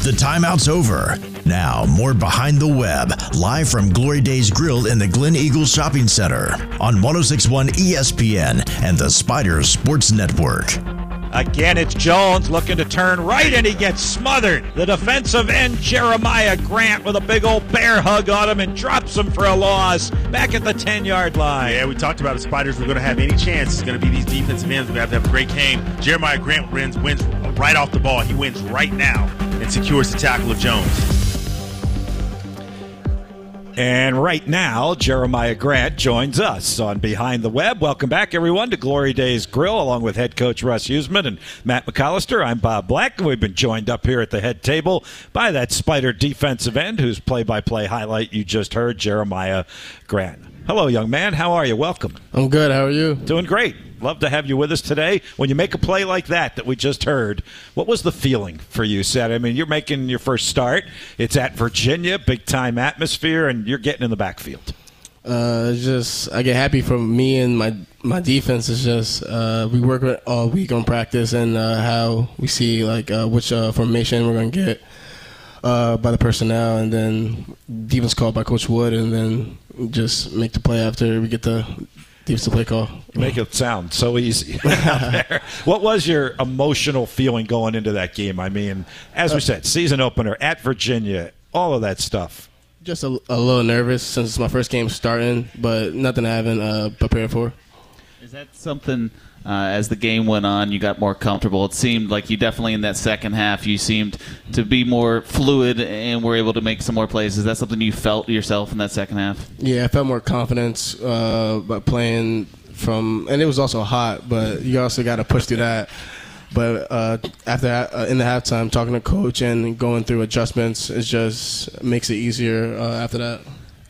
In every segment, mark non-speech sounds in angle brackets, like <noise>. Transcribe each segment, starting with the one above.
The timeout's over. Now, more Behind the Web, live from Glory Days Grill in the Glen Eagles Shopping Center on 1061 ESPN and the Spiders Sports Network. Again, it's Jones looking to turn right, and he gets smothered. The defensive end, Jeremiah Grant, with a big old bear hug on him and drops him for a loss back at the 10 yard line. Yeah, we talked about the Spiders were going to have any chance. It's going to be these defensive ends. We have to have a great game. Jeremiah Grant wins, wins right off the ball. He wins right now and secures the tackle of Jones. And right now, Jeremiah Grant joins us on Behind the Web. Welcome back, everyone, to Glory Days Grill, along with head coach Russ Huesman and Matt McAllister. I'm Bob Black, and we've been joined up here at the head table by that Spider defensive end whose play by play highlight you just heard, Jeremiah Grant. Hello, young man. How are you? Welcome. I'm good. How are you? Doing great. Love to have you with us today. When you make a play like that that we just heard, what was the feeling for you, Seth? I mean, you're making your first start. It's at Virginia, big time atmosphere, and you're getting in the backfield. Uh, just I get happy for me and my my defense. Is just uh, we work all week on practice and uh, how we see like uh, which uh, formation we're gonna get uh, by the personnel, and then defense called by Coach Wood, and then just make the play after we get the defensive play call. You make it sound so easy. <laughs> <laughs> what was your emotional feeling going into that game? I mean, as we said, season opener at Virginia, all of that stuff. Just a, a little nervous since it's my first game starting, but nothing I haven't uh, prepared for. Is that something? Uh, as the game went on, you got more comfortable. It seemed like you definitely in that second half, you seemed to be more fluid and were able to make some more plays. Is that something you felt yourself in that second half? Yeah, I felt more confidence uh, by playing from, and it was also hot, but you also got to push through that. But uh, after uh, in the halftime, talking to coach and going through adjustments, it just makes it easier uh, after that.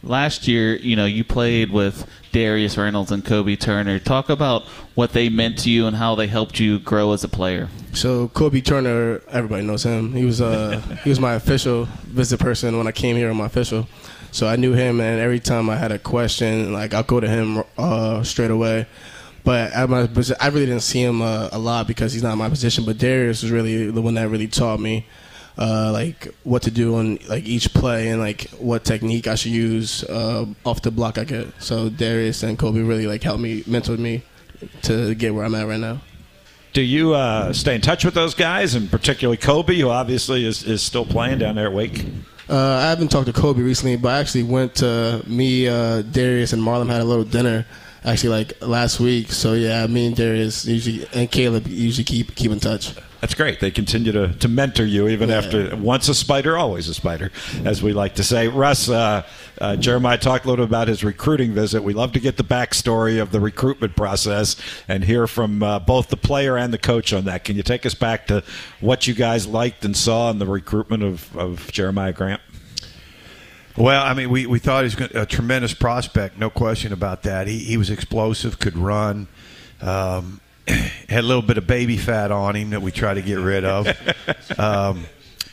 Last year, you know, you played with Darius Reynolds and Kobe Turner. Talk about what they meant to you and how they helped you grow as a player. So Kobe Turner, everybody knows him. He was uh, he was my official visit person when I came here on my official. So I knew him, and every time I had a question, like I'll go to him uh, straight away. But at my, I really didn't see him uh, a lot because he's not my position. But Darius was really the one that really taught me uh, like what to do on like each play and like what technique I should use uh, off the block I get. So Darius and Kobe really like helped me, mentored me to get where I'm at right now. Do you uh, stay in touch with those guys, and particularly Kobe, who obviously is, is still playing down there at Wake? Uh, I haven't talked to Kobe recently, but I actually went to me, uh, Darius, and Marlon had a little dinner actually like last week. So yeah, me and Darius usually and Caleb usually keep keep in touch. That's great. They continue to, to mentor you even yeah. after once a spider, always a spider, as we like to say. Russ, uh, uh, Jeremiah talked a little about his recruiting visit. We love to get the backstory of the recruitment process and hear from uh, both the player and the coach on that. Can you take us back to what you guys liked and saw in the recruitment of, of Jeremiah Grant? Well, I mean, we, we thought he was a tremendous prospect, no question about that. He, he was explosive, could run. Um, <clears throat> had a little bit of baby fat on him that we try to get rid of. <laughs> Um,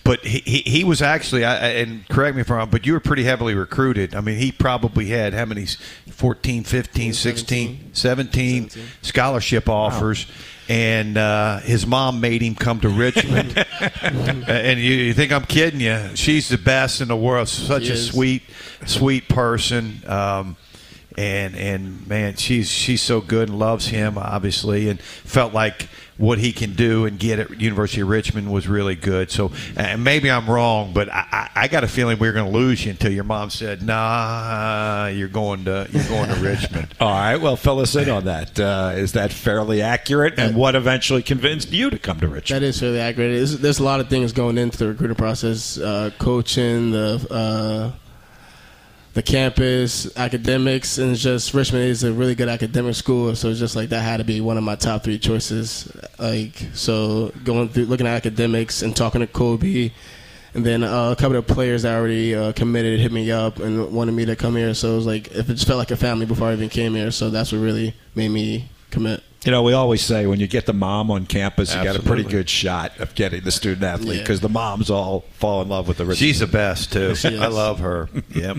but he, he, he, was actually, I, and correct me if I'm wrong, but you were pretty heavily recruited. I mean, he probably had how many? 14, 15, 16, 17, 17. scholarship offers. Wow. And uh, his mom made him come to Richmond. <laughs> and you, you, think I'm kidding you? She's the best in the world. Such she a is. sweet, sweet person. Um, and and man, she's she's so good and loves him obviously, and felt like what he can do and get at University of Richmond was really good. So and maybe I'm wrong, but I, I got a feeling we are going to lose you until your mom said, "Nah, you're going to you're going to <laughs> Richmond." All right, well, fill us in on that. Uh, is that fairly accurate? And what eventually convinced you to come to Richmond? That is fairly accurate. there's a lot of things going into the recruiting process, uh, coaching, the. Uh, the campus, academics, and just Richmond is a really good academic school. So it's just like that had to be one of my top three choices. Like so, going through looking at academics and talking to Kobe, and then uh, a couple of players that already uh, committed hit me up and wanted me to come here. So it was like it just felt like a family before I even came here. So that's what really made me commit. You know, we always say when you get the mom on campus, you got a pretty good shot of getting the student athlete because yeah. the moms all fall in love with the. Richmond. She's the best too. I love her. Yep,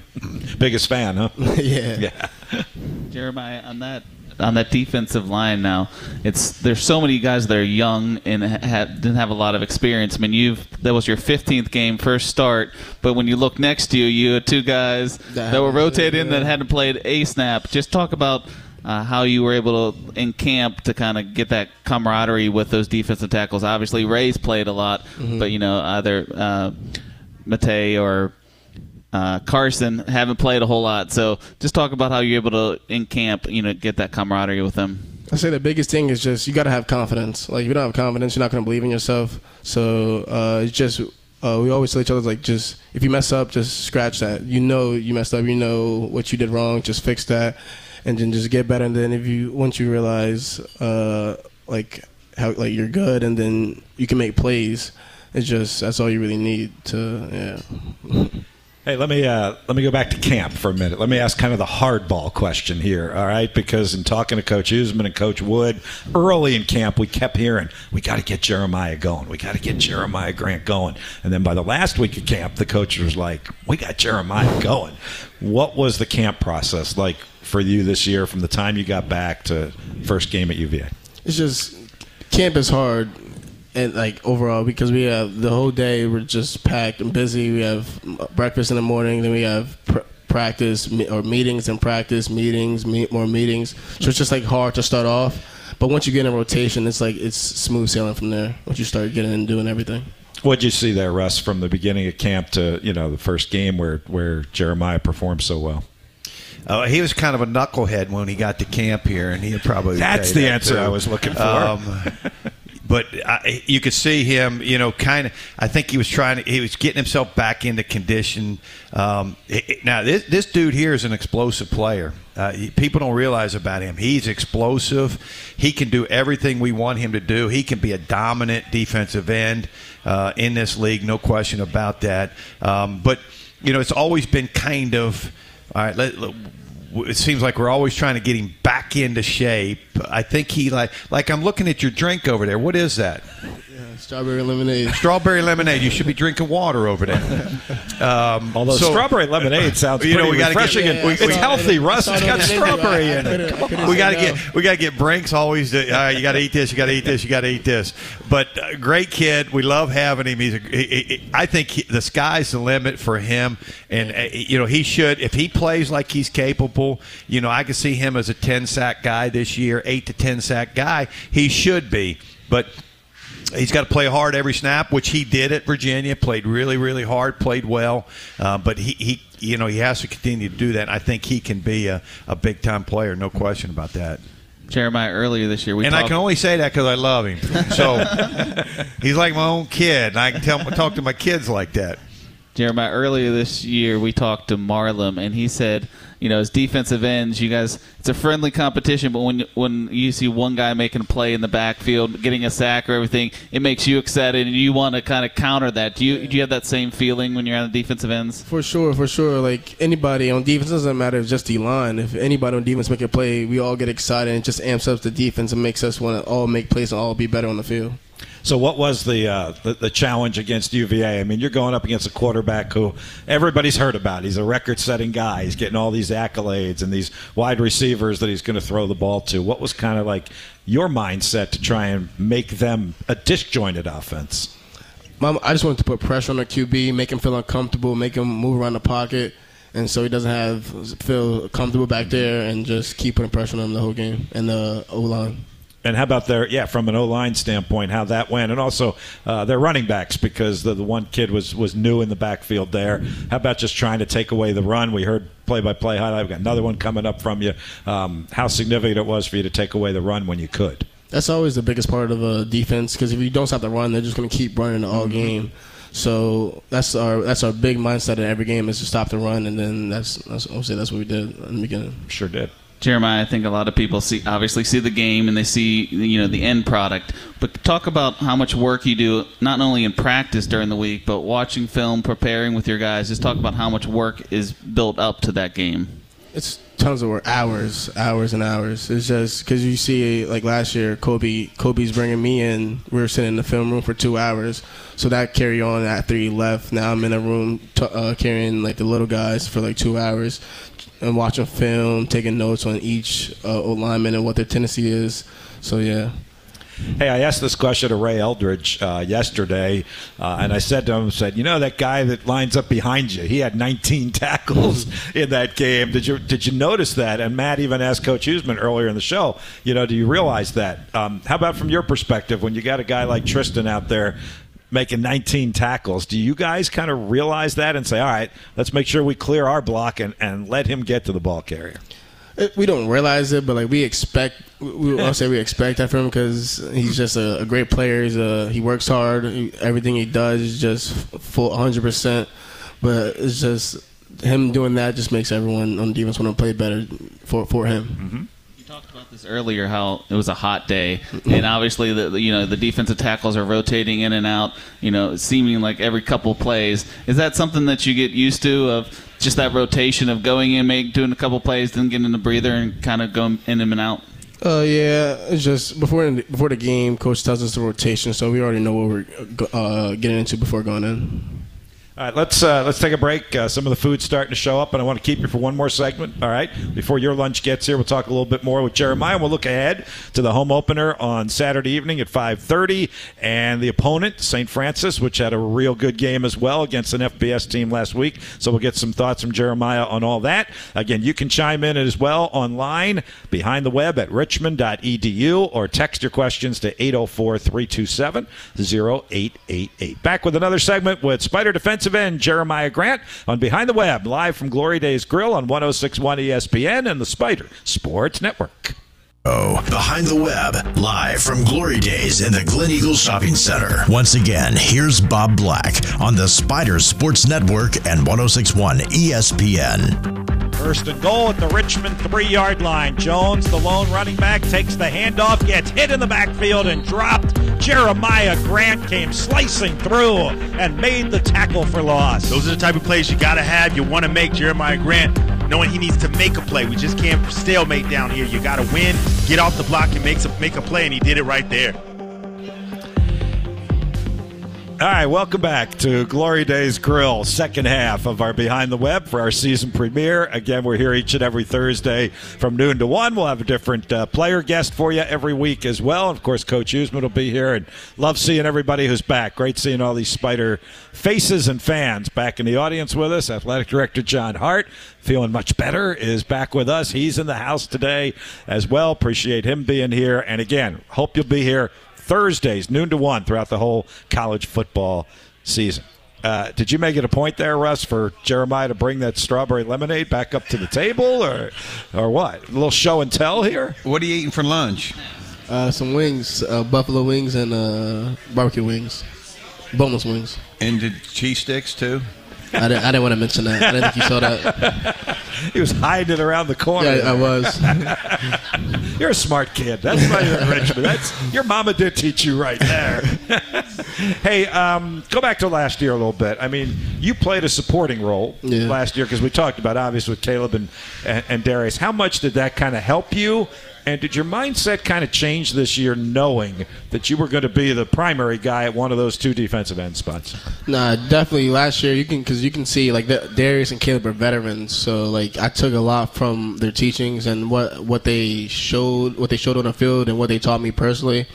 biggest fan, huh? <laughs> yeah. Yeah. Jeremiah, on that on that defensive line now, it's there's so many guys that are young and ha- didn't have a lot of experience. I mean, you've that was your 15th game, first start, but when you look next to you, you had two guys that, that were rotated in that hadn't played a snap. Just talk about. Uh, how you were able to in camp to kind of get that camaraderie with those defensive tackles. Obviously, Ray's played a lot, mm-hmm. but you know either uh, Mate or uh, Carson haven't played a whole lot, so just talk about how you're able to in camp, you know, get that camaraderie with them. I say the biggest thing is just you got to have confidence. Like if you don't have confidence, you're not going to believe in yourself. So uh, it's just uh, we always tell each other like just if you mess up, just scratch that. You know you messed up. You know what you did wrong. Just fix that, and then just get better. And then if you once you realize uh, like how like you're good, and then you can make plays. It's just that's all you really need to yeah. Hey, let me uh, let me go back to camp for a minute. Let me ask kind of the hardball question here, all right? Because in talking to Coach Huesman and Coach Wood early in camp, we kept hearing we got to get Jeremiah going. We got to get Jeremiah Grant going. And then by the last week of camp, the coach was like, "We got Jeremiah going." What was the camp process like for you this year, from the time you got back to first game at UVA? It's just camp is hard and like overall because we have the whole day we're just packed and busy. We have breakfast in the morning, then we have pr- practice or meetings and practice meetings, meet more meetings. So it's just like hard to start off. But once you get in rotation, it's like it's smooth sailing from there. Once you start getting and doing everything. What'd you see there, Russ, from the beginning of camp to you know the first game where where Jeremiah performed so well? Uh, he was kind of a knucklehead when he got to camp here, and he probably that's the that answer too. I was looking for. Um, <laughs> but I, you could see him, you know, kind of. I think he was trying to. He was getting himself back into condition. Um, it, now, this, this dude here is an explosive player. Uh, people don't realize about him. He's explosive. He can do everything we want him to do. He can be a dominant defensive end uh, in this league, no question about that. Um, but you know, it's always been kind of. All right, let, it seems like we're always trying to get him back into shape. I think he like like I'm looking at your drink over there. What is that? Yeah, strawberry lemonade. Strawberry lemonade. You should be drinking water over there. Um, <laughs> Although so, strawberry lemonade sounds you know we got refreshing get, yeah, it's healthy. Russ has got strawberry in it. we got to get we got to get Brinks always. To, uh, you got to eat this. You got to eat this. You got to eat this. But uh, great kid. We love having him. He's. A, he, he, I think he, the sky's the limit for him, and uh, you know he should if he plays like he's capable. You know I can see him as a ten sack guy this year, eight to ten sack guy. He should be, but he's got to play hard every snap, which he did at Virginia. Played really, really hard. Played well, uh, but he, he, you know, he has to continue to do that. I think he can be a, a big time player, no question about that. Jeremiah earlier this year. We and talked- I can only say that because I love him. So <laughs> he's like my own kid, and I can tell talk to my kids like that. Jeremiah, earlier this year we talked to Marlon, and he said, you know, as defensive ends, you guys, it's a friendly competition, but when when you see one guy making a play in the backfield, getting a sack or everything, it makes you excited, and you want to kind of counter that. Do you do you have that same feeling when you're on the defensive ends? For sure, for sure. Like anybody on defense doesn't matter. It's just the line. If anybody on defense make a play, we all get excited, and it just amps up the defense and makes us want to all make plays and all be better on the field. So, what was the, uh, the, the challenge against UVA? I mean, you're going up against a quarterback who everybody's heard about. He's a record-setting guy. He's getting all these accolades and these wide receivers that he's going to throw the ball to. What was kind of like your mindset to try and make them a disjointed offense? Mom, I just wanted to put pressure on the QB, make him feel uncomfortable, make him move around the pocket, and so he doesn't have feel comfortable back there, and just keep putting pressure on him the whole game and the O line. And how about their yeah from an O line standpoint how that went, and also uh, their running backs because the, the one kid was was new in the backfield there. How about just trying to take away the run? We heard play by play highlight. We've got another one coming up from you. Um, how significant it was for you to take away the run when you could. That's always the biggest part of a defense because if you don't stop the run, they're just going to keep running all mm-hmm. game. So that's our that's our big mindset in every game is to stop the run, and then that's, that's I'll say that's what we did in the beginning. Sure did. Jeremiah, I think a lot of people see obviously see the game and they see you know the end product. But talk about how much work you do not only in practice during the week, but watching film, preparing with your guys. Just talk about how much work is built up to that game. It's tons of work, hours, hours and hours. It's just because you see, like last year, Kobe, Kobe's bringing me in. We were sitting in the film room for two hours, so that carry on after three left. Now I'm in a room t- uh, carrying like the little guys for like two hours and watching film, taking notes on each uh, lineman and what their tendency is. So yeah. Hey, I asked this question to Ray Eldridge uh, yesterday, uh, and I said to him, "said You know that guy that lines up behind you? He had 19 <laughs> tackles in that game. Did you did you notice that?" And Matt even asked Coach Huesman earlier in the show, "You know, do you realize that? Um, how about from your perspective, when you got a guy like Tristan out there?" Making 19 tackles. Do you guys kind of realize that and say, all right, let's make sure we clear our block and, and let him get to the ball carrier? Uh, we don't realize it, but like we expect, we, I'll say we expect that from him because he's just a, a great player. He's a, he works hard. He- everything he does is just full 100. percent But it's just him doing that just makes everyone on defense want to play better for for him. You talked about this earlier, how it was a hot day, and obviously the the- you know the defensive tackles are rotating in and out, you know, seeming like every couple plays. Is that something that you get used to of just that rotation of going in, make doing a couple plays, then getting a breather and kind of going in and out? Uh, yeah, it's just before before the game, coach tells us the rotation, so we already know what we're uh, getting into before going in. All right, let's uh, let's take a break. Uh, some of the food's starting to show up, and I want to keep you for one more segment. All right, before your lunch gets here, we'll talk a little bit more with Jeremiah. We'll look ahead to the home opener on Saturday evening at 5:30, and the opponent, St. Francis, which had a real good game as well against an FBS team last week. So we'll get some thoughts from Jeremiah on all that. Again, you can chime in as well online behind the web at richmond.edu or text your questions to 804-327-0888. Back with another segment with Spider defensive end Jeremiah Grant on Behind the Web, live from Glory Days Grill on 1061 ESPN and the Spider Sports Network. Oh, behind the web, live from Glory Days in the Glen Eagles Shopping Center. Once again, here's Bob Black on the Spider Sports Network and 1061 ESPN. First and goal at the Richmond three yard line. Jones, the lone running back, takes the handoff, gets hit in the backfield and dropped. Jeremiah Grant came slicing through and made the tackle for loss. Those are the type of plays you got to have. You want to make Jeremiah Grant knowing he needs to make a play. We just can't stalemate down here. You got to win, get off the block, and make some, make a play, and he did it right there. All right, welcome back to Glory Days Grill, second half of our Behind the Web for our season premiere. Again, we're here each and every Thursday from noon to 1. We'll have a different uh, player guest for you every week as well. Of course, Coach Huesman will be here, and love seeing everybody who's back. Great seeing all these Spider faces and fans back in the audience with us. Athletic Director John Hart, feeling much better, is back with us. He's in the house today as well. Appreciate him being here. And again, hope you'll be here Thursdays, noon to 1, throughout the whole college football season. Uh, did you make it a point there, Russ, for Jeremiah to bring that strawberry lemonade back up to the table, or, or what? A little show and tell here. What are you eating for lunch? Uh, some wings, uh, buffalo wings and uh, barbecue wings, boneless wings. And the cheese sticks too. I didn't, I didn't want to mention that. I didn't think you saw that. <laughs> He was hiding it around the corner. Yeah, I was. <laughs> You're a smart kid. That's not even <laughs> Richmond. That's your mama did teach you right there. hey, um, go back to last year a little bit. I mean, you played a supporting role Yeah. last year because we talked about obviously with Caleb and, and and Darius. How much did that kind of help you? And did your mindset kind of change this year, knowing that you were going to be the primary guy at one of those two defensive end spots? Nah, definitely. Last year, you can because you can see like the, Darius and Caleb are veterans, so like I took a lot from their teachings and what what they showed, what they showed on the field, and what they taught me personally.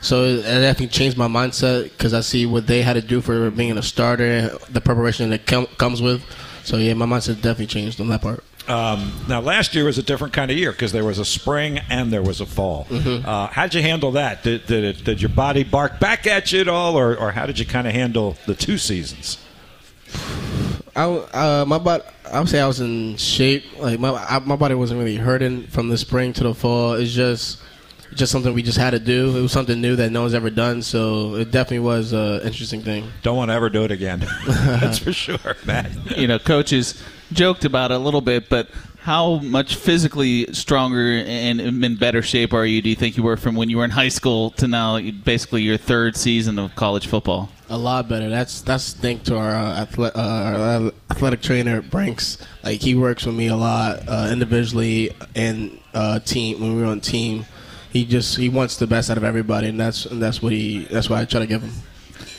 So it definitely changed my mindset because I see what they had to do for being a starter, the preparation that com- comes with. So yeah, my mindset definitely changed on that part. Um, now, last year was a different kind of year because there was a spring and there was a fall. Uh, how'd you handle that? Did, did, it, did your body bark back at you at all, or, or how did you kind of handle the two seasons? I uh, my body. I would say I was in shape. Like my I, my body wasn't really hurting from the spring to the fall. It's just just something we just had to do. It was something new that no one's ever done. So it definitely was an interesting thing. Don't want to ever do it again. <laughs> That's for sure, Matt. you know, coaches joked about it a little bit, but How much physically stronger and in better shape are you? Do you think you were from when you were in high school to now, basically your third season of college football? A lot better. That's that's thanks to our, uh, athle- uh, our athletic trainer Brinks. Like he works with me a lot uh, individually and uh, team when we were on team. He just he wants the best out of everybody, and that's and that's what he that's why I try to give him.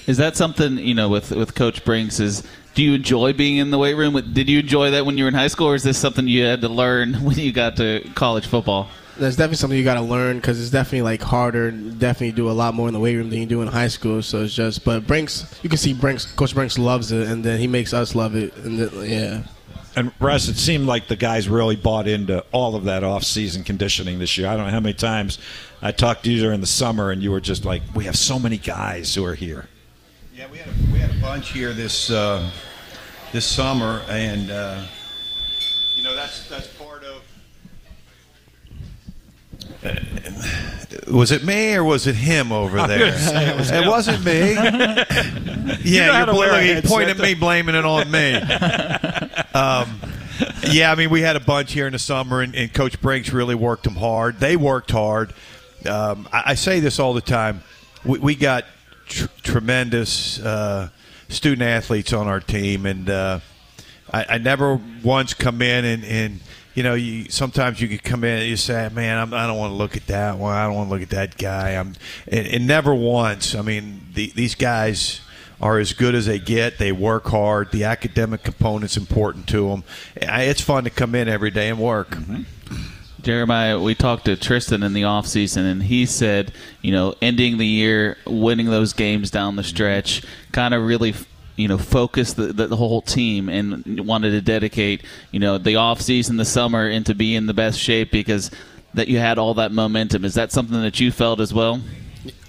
Is that something you know with with Coach Brinks? Is do you enjoy being in the weight room? Did you enjoy that when you were in high school, or is this something you had to learn <laughs> when you got to college football? That's definitely something you got to learn because it's definitely like harder. Definitely do a lot more in the weight room than you do in high school. So it's just, but Brinks, you can see Brinks, Coach Brinks loves it, and then he makes us love it, and then, yeah. And Russ, it seemed like the guys really bought into all of that off-season conditioning this year. I don't know how many times I talked to you during the summer, and you were just like, "We have so many guys who are here." Yeah, we had a, we had a bunch here this uh, this summer, and uh, you know that's that's part of. Was it me or was it him over there? it was wasn't me. <laughs> yeah, how to you're wear a blaming, pointing at me, blaming it on me. <laughs> um, yeah, I mean, we had a bunch here in the summer, and, and Coach Brinks really worked them hard. They worked hard. Um, I, I say this all the time. We, we got tr- tremendous uh, student athletes on our team, and uh, I, I never once come in and, and you know, you sometimes you could come in and you say, "Man, I'm, I don't want to look at that one. I don't want to look at that guy." I'm, and, and never once. I mean, the, these guys are as good as they get. They work hard. The academic component's important to them. It's fun to come in every day and work. Jeremiah, we talked to Tristan in the offseason, and he said, you know, ending the year, winning those games down the stretch, kind of really, you know, focused the, the, whole team and wanted to dedicate, you know, the off season the summer, into being in the best shape because that you had all that momentum. Is that something that you felt as well?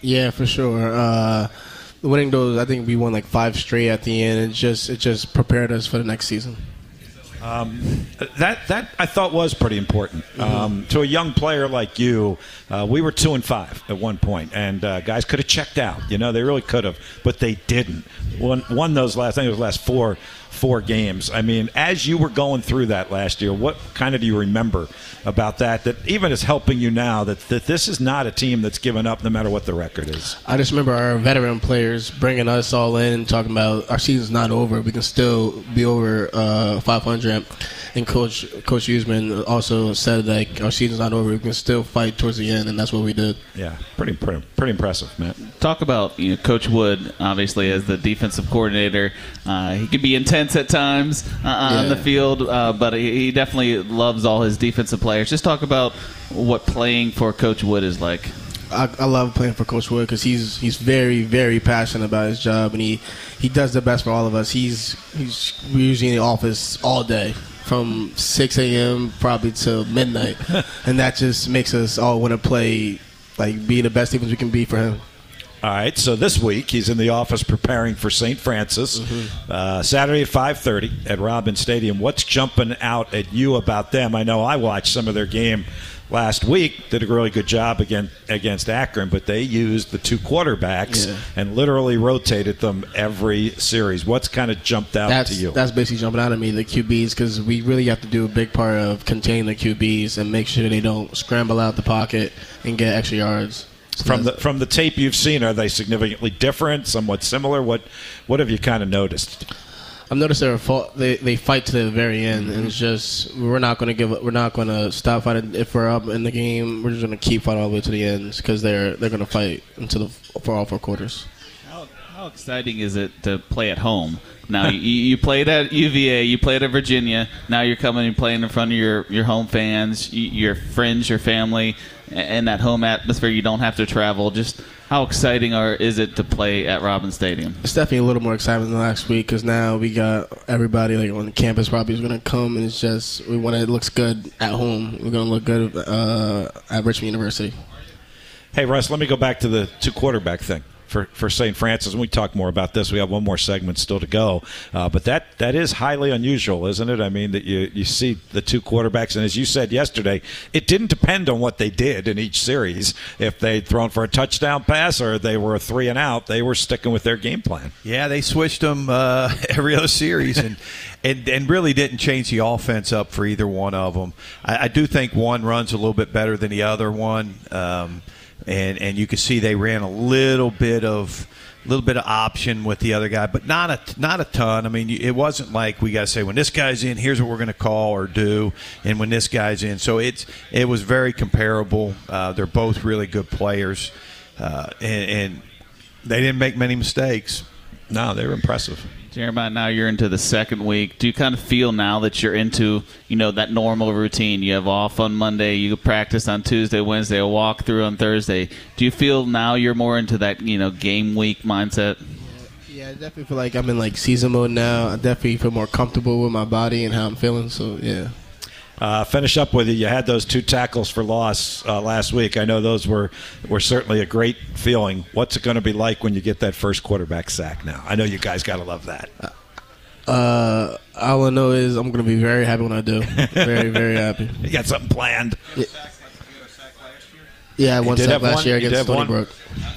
Yeah, for sure. Uh, winning those, I think we won like five straight at the end. It just it just prepared us for the next season. That that I thought was pretty important um, to a young player like you. Uh, we were two and five at one point, and uh, guys could have checked out. You know, they really could have, but they didn't. Won, won those last. I think it was last four four games. I mean, as you were going through that last year, what kind of do you remember about that? That even is helping you now. That that this is not a team that's given up no matter what the record is. I just remember our veteran players bringing us all in, talking about our season's not over. We can still be over uh, 500. And Coach Coach Huesman also said like our season's not over. We can still fight towards the end, and that's what we did. Yeah, pretty pretty, pretty impressive, man. Talk about you know Coach Wood, obviously as the defensive coordinator. Uh, he could be intense at times uh, on the field, uh, but he, he definitely loves all his defensive players. Just talk about what playing for Coach Wood is like. I, I love playing for Coach Wood because he's he's very very passionate about his job and he, he does the best for all of us. He's he's we're usually in the office all day from 6 a.m. probably till midnight, <laughs> and that just makes us all want to play like be the best defense we can be for him. All right, so this week he's in the office preparing for St. Francis, uh, Saturday at five thirty at Robins Stadium. What's jumping out at you about them? I know I watched some of their game last week. Did a really good job against against Akron, but they used the two quarterbacks Yeah. and literally rotated them every series. What's kind of jumped out That's to you? that's basically jumping out at me the QBs because we really have to do a big part of containing the QBs and make sure they don't scramble out the pocket and get extra yards. From the from the tape you've seen, are they significantly different? Somewhat similar? What what have you kind of noticed? I've noticed they're they they fight to the very end, and it's just we're not going to give. We're not going to stop fighting. If we're up in the game, we're just going to keep fighting all the way to the end because they're they're going to fight until the for all four quarters. How, how exciting is it to play at home? Now you, you played at UVA, you played at Virginia. Now you're coming and playing in front of your, your home fans, your friends, your family, and that home atmosphere. You don't have to travel. Just how exciting are is it to play at Robins Stadium? It's definitely a little more exciting than last week because now we got everybody like on campus probably is going to come, and it's just we want it looks good at home. We're going to look good uh, at Richmond University. Hey Russ, let me go back to the two quarterback thing. For, for St. Francis. And we talk more about this. We have one more segment still to go. Uh, but that, that is highly unusual, isn't it? I mean, that you, you see the two quarterbacks. And as you said yesterday, it didn't depend on what they did in each series. If they'd thrown for a touchdown pass or they were a three and out, they were sticking with their game plan. Yeah, they switched them uh, <laughs> every other series. And, and, and really didn't change the offense up for either one of them. I, I do think one runs a little bit better than the other one. Um, and and you can see they ran a little bit of a little bit of option with the other guy, but not a not a ton. I mean, it wasn't like we got to say when this guy's in, here's what we're going to call or do, and when this guy's in. So it's it was very comparable. Uh, they're both really good players, uh, and, and they didn't make many mistakes. No, they were impressive. Jeremiah, now you're into the second week. Do you kind of feel now that you're into, you know, that normal routine? You have off on Monday, you practice on Tuesday, Wednesday, a walk through on Thursday. Do you feel now you're more into that, you know, game week mindset? Yeah, I definitely feel like I'm in like season mode now. I definitely feel more comfortable with my body and how I'm feeling. So yeah. Uh, finish up with you. You had those two tackles for loss uh, last week. I know those were were certainly a great feeling. What's it going to be like when you get that first quarterback sack? Now, I know you guys got to love that. Uh, all I know is I'm going to be very happy when I do. Very, very happy. <laughs> You got something planned? Yeah, yeah I won sack last one? year You against did have Stony? Brook.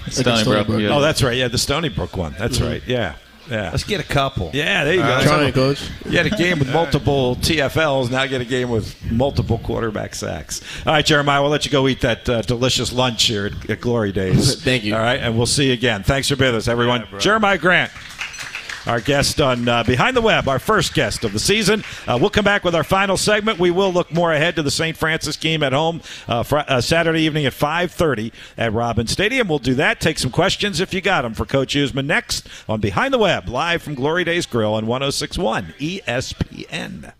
Stony Brook, yeah. Oh, that's right. Yeah, the Stony Brook one. That's right. Yeah, yeah. Let's get a couple. Yeah, there you go. Trying, coach. You had a game with multiple TFLs. Now you get a game with multiple quarterback sacks. All right, Jeremiah, we'll let you go eat that uh, delicious lunch here at, at Glory Days. <laughs> Thank you. All right, and we'll see you again. Thanks for being with us, everyone. Jeremiah Grant. Our guest on uh, Behind the Web, our first guest of the season. Uh, we'll come back with our final segment. We will look more ahead to the St. Francis game at home uh, fr- uh, Saturday evening at 5.30 at Robins Stadium. We'll do that. Take some questions if you got them for Coach Huesman next on Behind the Web, live from Glory Days Grill on 1061 ESPN.